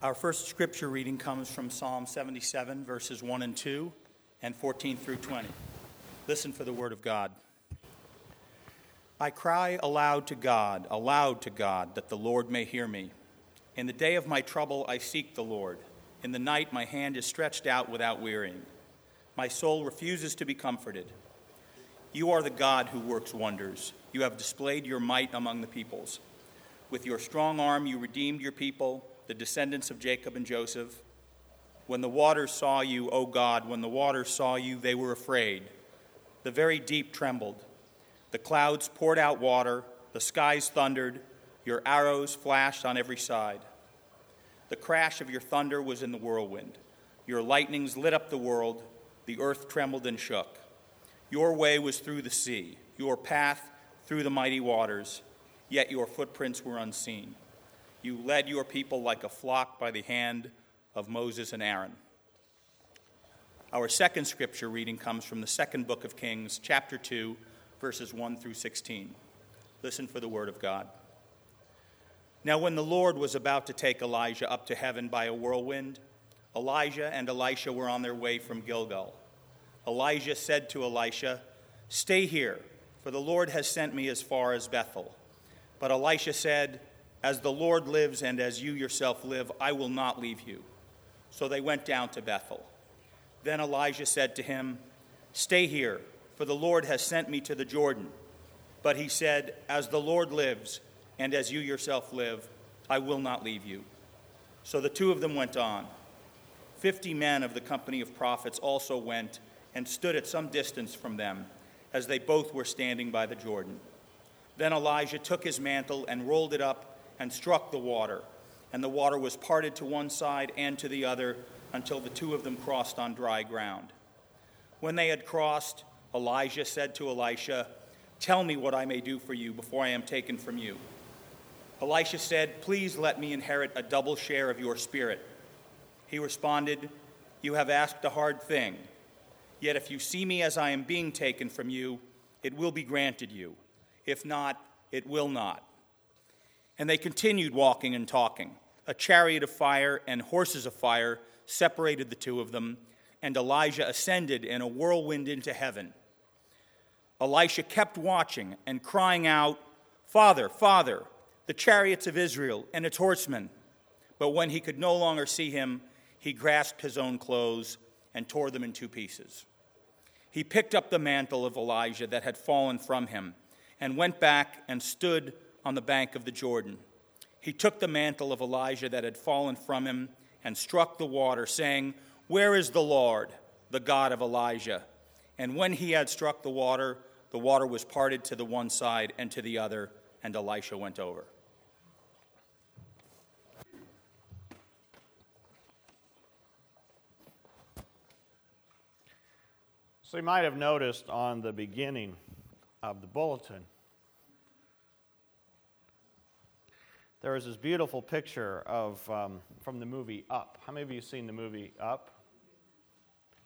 Our first scripture reading comes from Psalm 77, verses 1 and 2, and 14 through 20. Listen for the word of God. I cry aloud to God, aloud to God, that the Lord may hear me. In the day of my trouble, I seek the Lord. In the night, my hand is stretched out without wearying. My soul refuses to be comforted. You are the God who works wonders. You have displayed your might among the peoples. With your strong arm, you redeemed your people, the descendants of Jacob and Joseph. When the waters saw you, O God, when the waters saw you, they were afraid. The very deep trembled. The clouds poured out water, the skies thundered, your arrows flashed on every side. The crash of your thunder was in the whirlwind. Your lightnings lit up the world, the earth trembled and shook. Your way was through the sea, your path through the mighty waters, yet your footprints were unseen. You led your people like a flock by the hand of Moses and Aaron. Our second scripture reading comes from the second book of Kings, chapter 2 verses 1 through 16. Listen for the word of God. Now, when the Lord was about to take Elijah up to heaven by a whirlwind, Elijah and Elisha were on their way from Gilgal. Elijah said to Elisha, Stay here, for the Lord has sent me as far as Bethel. But Elisha said, As the Lord lives and as you yourself live, I will not leave you. So they went down to Bethel. Then Elijah said to him, Stay here for the Lord has sent me to the Jordan. But he said, As the Lord lives, and as you yourself live, I will not leave you. So the two of them went on. Fifty men of the company of prophets also went and stood at some distance from them, as they both were standing by the Jordan. Then Elijah took his mantle and rolled it up and struck the water, and the water was parted to one side and to the other until the two of them crossed on dry ground. When they had crossed, Elijah said to Elisha, Tell me what I may do for you before I am taken from you. Elisha said, Please let me inherit a double share of your spirit. He responded, You have asked a hard thing. Yet if you see me as I am being taken from you, it will be granted you. If not, it will not. And they continued walking and talking. A chariot of fire and horses of fire separated the two of them, and Elijah ascended in a whirlwind into heaven. Elisha kept watching and crying out, Father, Father, the chariots of Israel and its horsemen. But when he could no longer see him, he grasped his own clothes and tore them in two pieces. He picked up the mantle of Elijah that had fallen from him and went back and stood on the bank of the Jordan. He took the mantle of Elijah that had fallen from him and struck the water, saying, Where is the Lord, the God of Elijah? And when he had struck the water, the water was parted to the one side and to the other, and Elisha went over. So you might have noticed on the beginning of the bulletin, there is this beautiful picture of um, from the movie Up. How many of you seen the movie Up?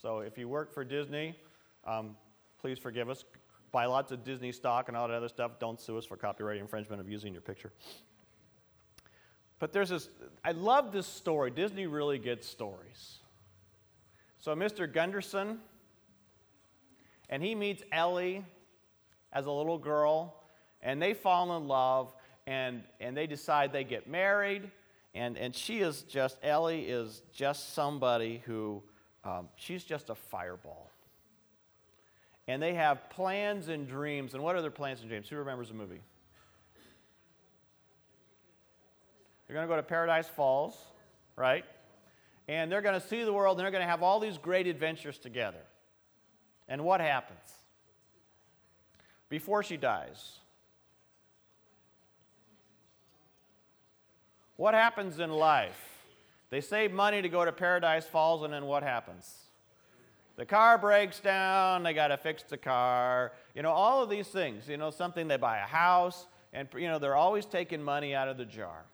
So if you work for Disney, um, please forgive us buy lots of Disney stock and all that other stuff. Don't sue us for copyright infringement of using your picture. But there's this, I love this story. Disney really gets stories. So Mr. Gunderson, and he meets Ellie as a little girl, and they fall in love, and, and they decide they get married, and, and she is just, Ellie is just somebody who, um, she's just a fireball and they have plans and dreams. And what are their plans and dreams? Who remembers the movie? They're going to go to Paradise Falls, right? And they're going to see the world, and they're going to have all these great adventures together. And what happens? Before she dies, what happens in life? They save money to go to Paradise Falls, and then what happens? The car breaks down, they got to fix the car. You know, all of these things. You know, something they buy a house, and, you know, they're always taking money out of the jar.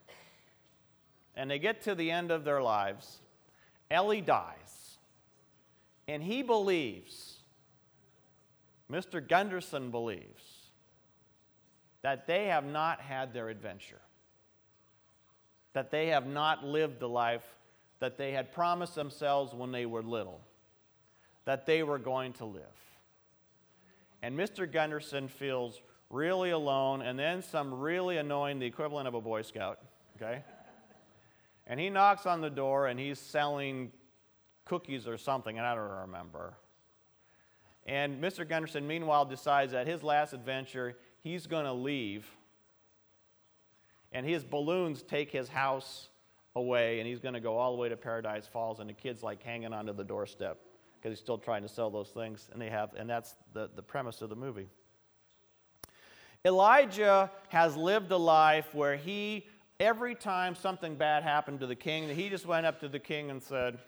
And they get to the end of their lives. Ellie dies. And he believes, Mr. Gunderson believes, that they have not had their adventure. That they have not lived the life that they had promised themselves when they were little, that they were going to live. And Mr. Gunderson feels really alone, and then some really annoying, the equivalent of a Boy Scout, okay? And he knocks on the door and he's selling cookies or something, and I don't remember. And Mr. Gunderson, meanwhile, decides that his last adventure, he's going to leave. And his balloons take his house away, and he's going to go all the way to Paradise Falls, and the kid's like hanging onto the doorstep because he's still trying to sell those things. And, they have, and that's the, the premise of the movie. Elijah has lived a life where he, every time something bad happened to the king, he just went up to the king and said,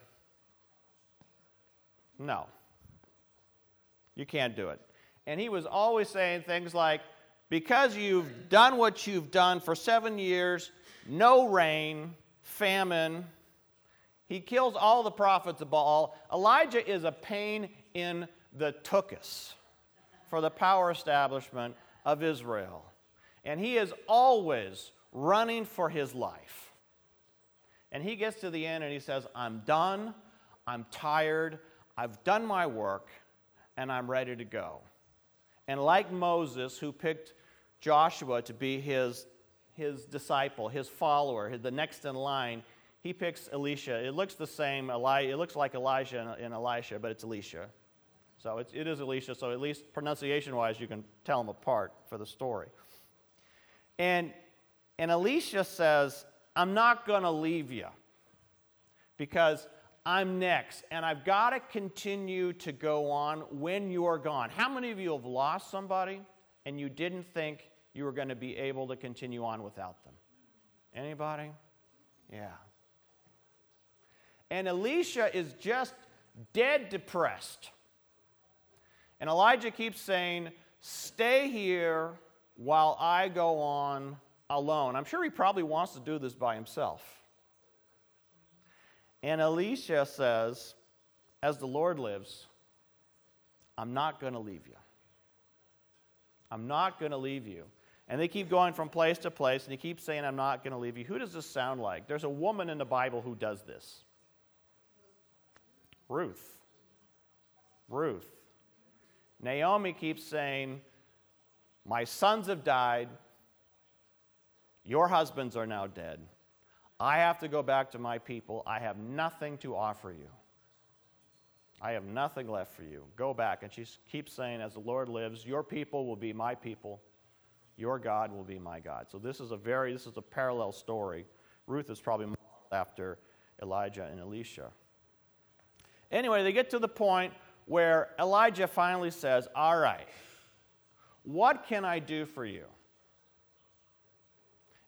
No, you can't do it. And he was always saying things like, Because you've done what you've done for seven years, no rain, famine, he kills all the prophets of Baal. Elijah is a pain in the tuchus for the power establishment of Israel. And he is always running for his life. And he gets to the end and he says, I'm done, I'm tired, I've done my work, and I'm ready to go. And like Moses, who picked Joshua to be his, his disciple, his follower, the next in line, he picks Elisha. It looks the same, Eli- it looks like Elijah and Elisha, but it's Elisha. So it's, it is Elisha, so at least pronunciation wise, you can tell them apart for the story. And, and Elisha says, I'm not going to leave you because I'm next, and I've got to continue to go on when you're gone. How many of you have lost somebody and you didn't think you were going to be able to continue on without them? Anybody? Yeah. And Elisha is just dead depressed. And Elijah keeps saying, Stay here while I go on alone. I'm sure he probably wants to do this by himself. And Elisha says, As the Lord lives, I'm not going to leave you. I'm not going to leave you. And they keep going from place to place, and he keeps saying, I'm not going to leave you. Who does this sound like? There's a woman in the Bible who does this Ruth. Ruth. Naomi keeps saying, My sons have died. Your husbands are now dead. I have to go back to my people. I have nothing to offer you. I have nothing left for you. Go back. And she keeps saying, As the Lord lives, your people will be my people. Your God will be my God. So this is a very, this is a parallel story. Ruth is probably after Elijah and Elisha. Anyway, they get to the point where Elijah finally says, All right, what can I do for you?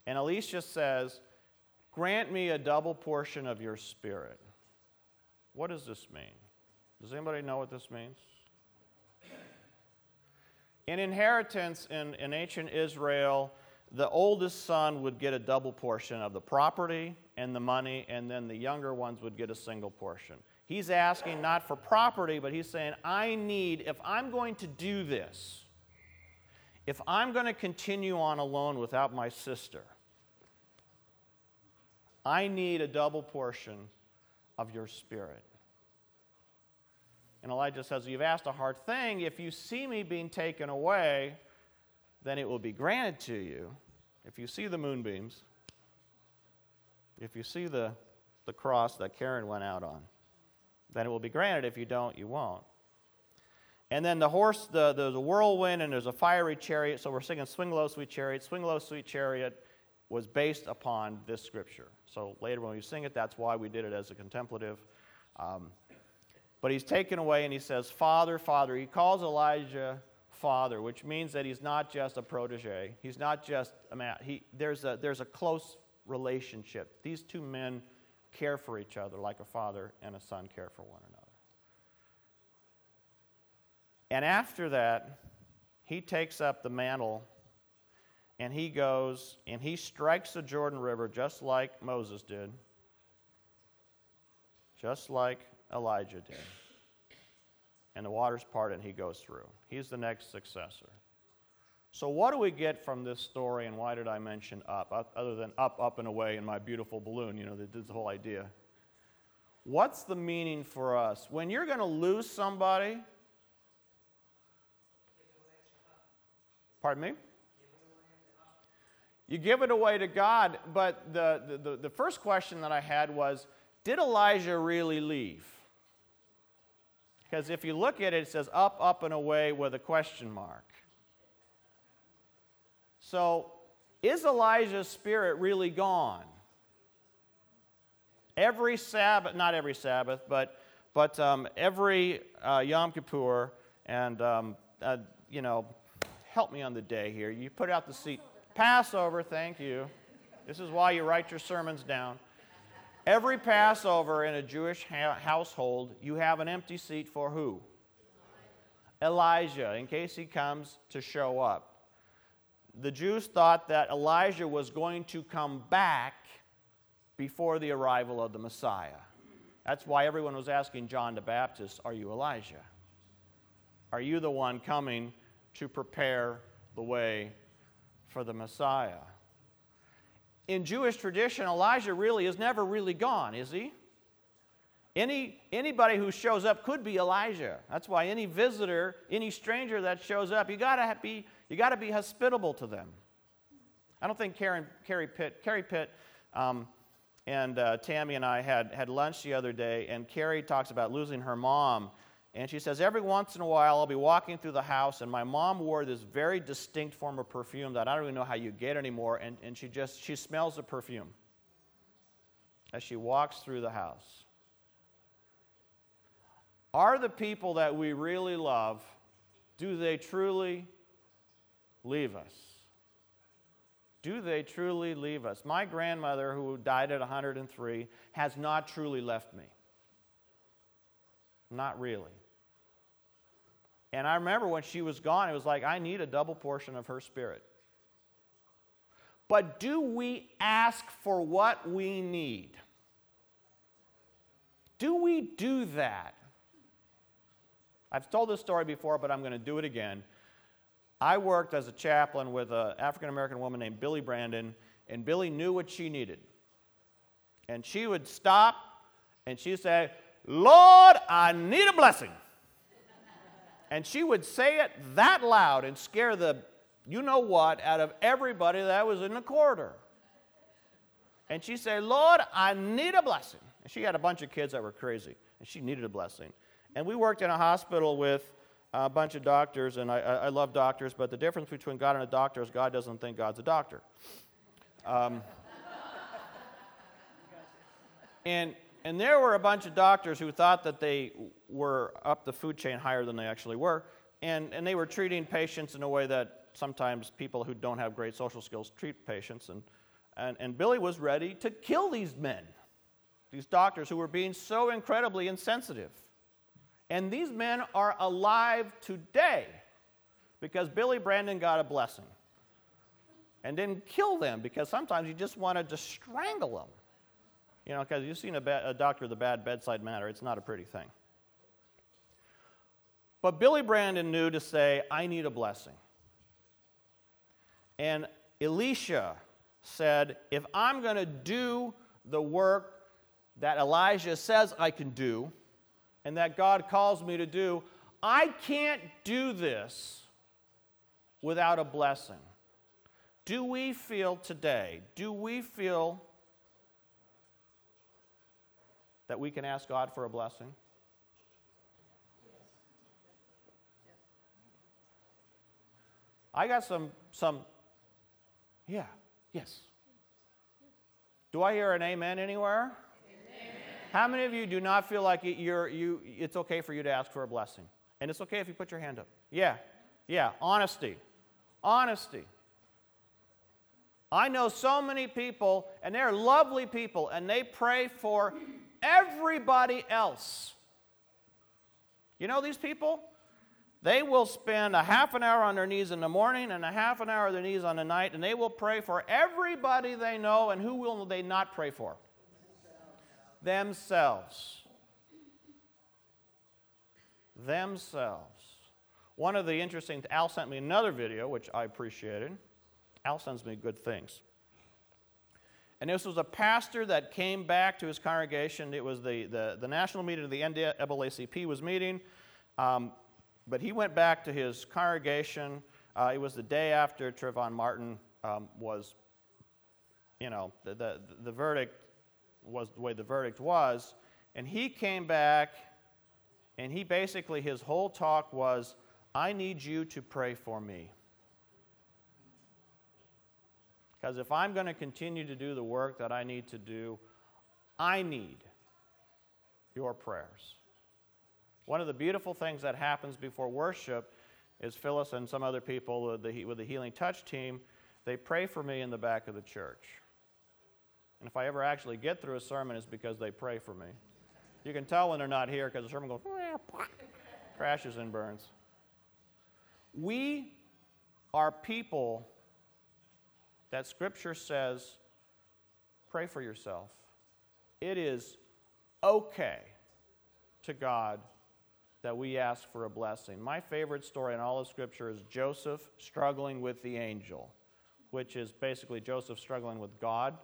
And Elisha says, Grant me a double portion of your spirit. What does this mean? Does anybody know what this means? In inheritance in, in ancient Israel, the oldest son would get a double portion of the property and the money, and then the younger ones would get a single portion. He's asking not for property, but he's saying, I need, if I'm going to do this, if I'm going to continue on alone without my sister, I need a double portion of your spirit. And Elijah says, You've asked a hard thing. If you see me being taken away, then it will be granted to you. If you see the moonbeams, if you see the, the cross that Karen went out on, then it will be granted. If you don't, you won't. And then the horse, the, there's a whirlwind and there's a fiery chariot. So we're singing Swing Low, Sweet Chariot. Swing Low, Sweet Chariot was based upon this scripture. So later when we sing it, that's why we did it as a contemplative. Um, but he's taken away and he says, Father, Father. He calls Elijah Father, which means that he's not just a protege. He's not just a man. He, there's, a, there's a close relationship. These two men care for each other like a father and a son care for one another. And after that, he takes up the mantle and he goes and he strikes the Jordan River just like Moses did, just like Elijah did. And the waters part and he goes through. He's the next successor. So, what do we get from this story, and why did I mention up, other than up, up, and away in my beautiful balloon? You know, this is the whole idea. What's the meaning for us? When you're going to lose somebody, pardon me? You give it away to God, but the, the, the first question that I had was Did Elijah really leave? Because if you look at it, it says up, up, and away with a question mark. So, is Elijah's spirit really gone? Every Sabbath, not every Sabbath, but, but um, every uh, Yom Kippur, and, um, uh, you know, help me on the day here. You put out the seat. Passover, thank you. This is why you write your sermons down. Every Passover in a Jewish ha- household, you have an empty seat for who? Elijah, in case he comes to show up the Jews thought that Elijah was going to come back before the arrival of the Messiah. That's why everyone was asking John the Baptist, Are you Elijah? Are you the one coming to prepare the way for the Messiah? In Jewish tradition, Elijah really is never really gone, is he? Any, anybody who shows up could be Elijah. That's why any visitor, any stranger that shows up, you got to be you got to be hospitable to them. I don't think Karen, Carrie Pitt, Carrie Pitt um, and uh, Tammy and I had, had lunch the other day, and Carrie talks about losing her mom. And she says, Every once in a while, I'll be walking through the house, and my mom wore this very distinct form of perfume that I don't even know how you get anymore. And, and she just she smells the perfume as she walks through the house. Are the people that we really love, do they truly leave us? Do they truly leave us? My grandmother, who died at 103, has not truly left me. Not really. And I remember when she was gone, it was like, I need a double portion of her spirit. But do we ask for what we need? Do we do that? I've told this story before, but I'm going to do it again. I worked as a chaplain with an African American woman named Billy Brandon, and Billy knew what she needed. And she would stop and she'd say, Lord, I need a blessing. And she would say it that loud and scare the you know what out of everybody that was in the corridor. And she said, Lord, I need a blessing. And she had a bunch of kids that were crazy, and she needed a blessing. And we worked in a hospital with a bunch of doctors, and I, I love doctors, but the difference between God and a doctor is God doesn't think God's a doctor. Um, and, and there were a bunch of doctors who thought that they were up the food chain higher than they actually were, and, and they were treating patients in a way that sometimes people who don't have great social skills treat patients. And, and, and Billy was ready to kill these men, these doctors who were being so incredibly insensitive. And these men are alive today because Billy Brandon got a blessing and didn't kill them because sometimes you just wanted to strangle them. You know, because you've seen a, a doctor with a bad bedside manner, it's not a pretty thing. But Billy Brandon knew to say, I need a blessing. And Elisha said, If I'm going to do the work that Elijah says I can do, and that God calls me to do, I can't do this without a blessing. Do we feel today, do we feel that we can ask God for a blessing? I got some, some, yeah, yes. Do I hear an amen anywhere? How many of you do not feel like you're, you, it's okay for you to ask for a blessing? And it's okay if you put your hand up. Yeah, yeah, honesty. Honesty. I know so many people, and they're lovely people, and they pray for everybody else. You know these people? They will spend a half an hour on their knees in the morning and a half an hour on their knees on the night, and they will pray for everybody they know, and who will they not pray for? themselves. Themselves. One of the interesting, Al sent me another video, which I appreciated. Al sends me good things. And this was a pastor that came back to his congregation. It was the, the, the national meeting of the NAACP was meeting, um, but he went back to his congregation. Uh, it was the day after Trayvon Martin um, was, you know, the, the, the verdict was the way the verdict was. And he came back, and he basically, his whole talk was, I need you to pray for me. Because if I'm going to continue to do the work that I need to do, I need your prayers. One of the beautiful things that happens before worship is Phyllis and some other people with the, with the Healing Touch team, they pray for me in the back of the church. And if I ever actually get through a sermon, it's because they pray for me. You can tell when they're not here because the sermon goes, crashes and burns. We are people that Scripture says, pray for yourself. It is okay to God that we ask for a blessing. My favorite story in all of Scripture is Joseph struggling with the angel, which is basically Joseph struggling with God.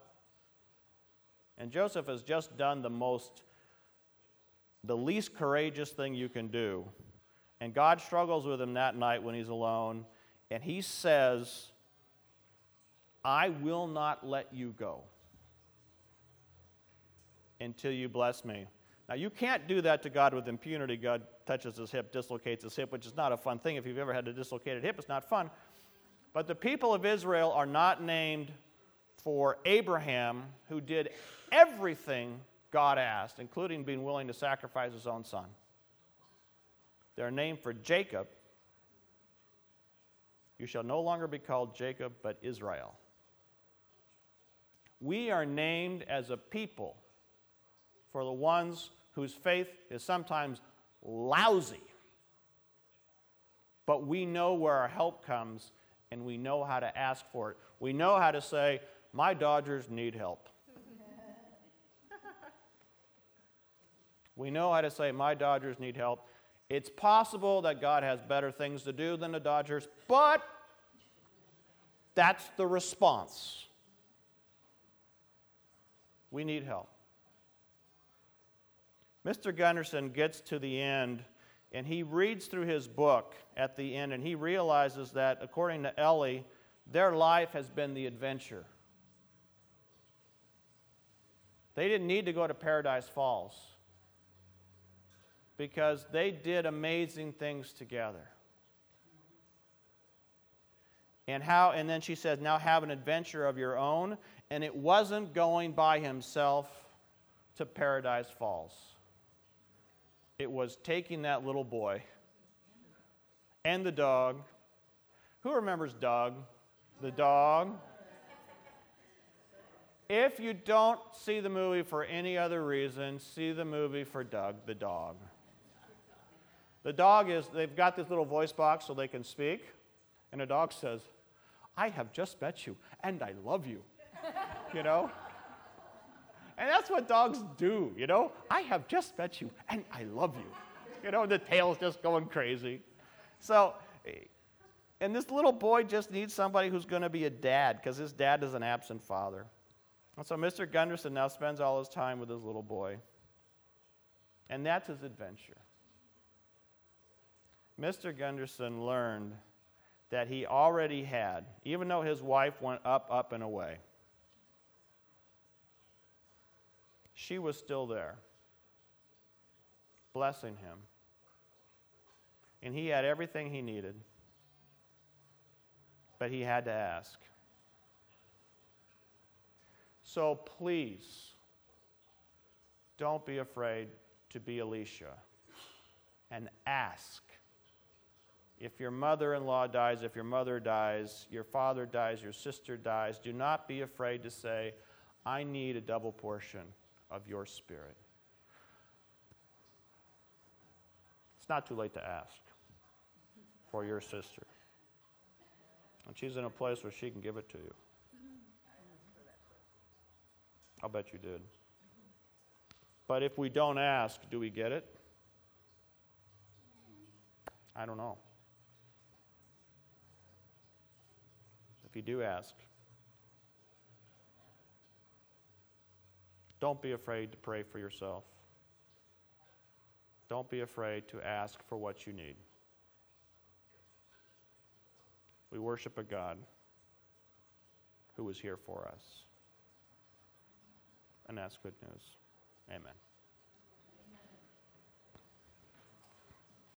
And Joseph has just done the most, the least courageous thing you can do. And God struggles with him that night when he's alone. And he says, I will not let you go until you bless me. Now, you can't do that to God with impunity. God touches his hip, dislocates his hip, which is not a fun thing. If you've ever had a dislocated hip, it's not fun. But the people of Israel are not named for Abraham, who did everything God asked, including being willing to sacrifice his own son. They're named for Jacob. You shall no longer be called Jacob, but Israel. We are named as a people for the ones whose faith is sometimes lousy. But we know where our help comes and we know how to ask for it. We know how to say, My Dodgers need help. we know how to say, My Dodgers need help. It's possible that God has better things to do than the Dodgers, but that's the response. We need help. Mr. Gunderson gets to the end and he reads through his book at the end and he realizes that, according to Ellie, their life has been the adventure. They didn't need to go to Paradise Falls because they did amazing things together. And how and then she says, "Now have an adventure of your own." And it wasn't going by himself to Paradise Falls. It was taking that little boy and the dog. Who remembers Dug? The dog. If you don't see the movie for any other reason, see the movie for Dug, the dog. The dog is, they've got this little voice box so they can speak, and the dog says, I have just met you, and I love you you know? And that's what dogs do, you know? I have just met you and I love you. You know, the tail's just going crazy. So, eh, and this little boy just needs somebody who's going to be a dad because his dad is an absent father. And so Mr. Gunderson now spends all his time with his little boy. And that's his adventure. Mr. Gunderson learned that he already had, even though his wife went up, up, and away she was still there, blessing him. And he had everything he needed, but he had to ask. So please, don't be afraid to be Elisha and ask. If your mother in law dies, if your mother dies, your father dies, your sister dies, do not be afraid to say, I need a double portion of your Spirit? It's not too late to ask for your sister. And she's in a place where she can give it to you. I'll bet you did. But if we don't ask, do we get it? I don't know. If you do ask, don't be afraid to pray for yourself. Don't be afraid to ask for what you need. We worship a God who is here for us. And that's good news. Amen.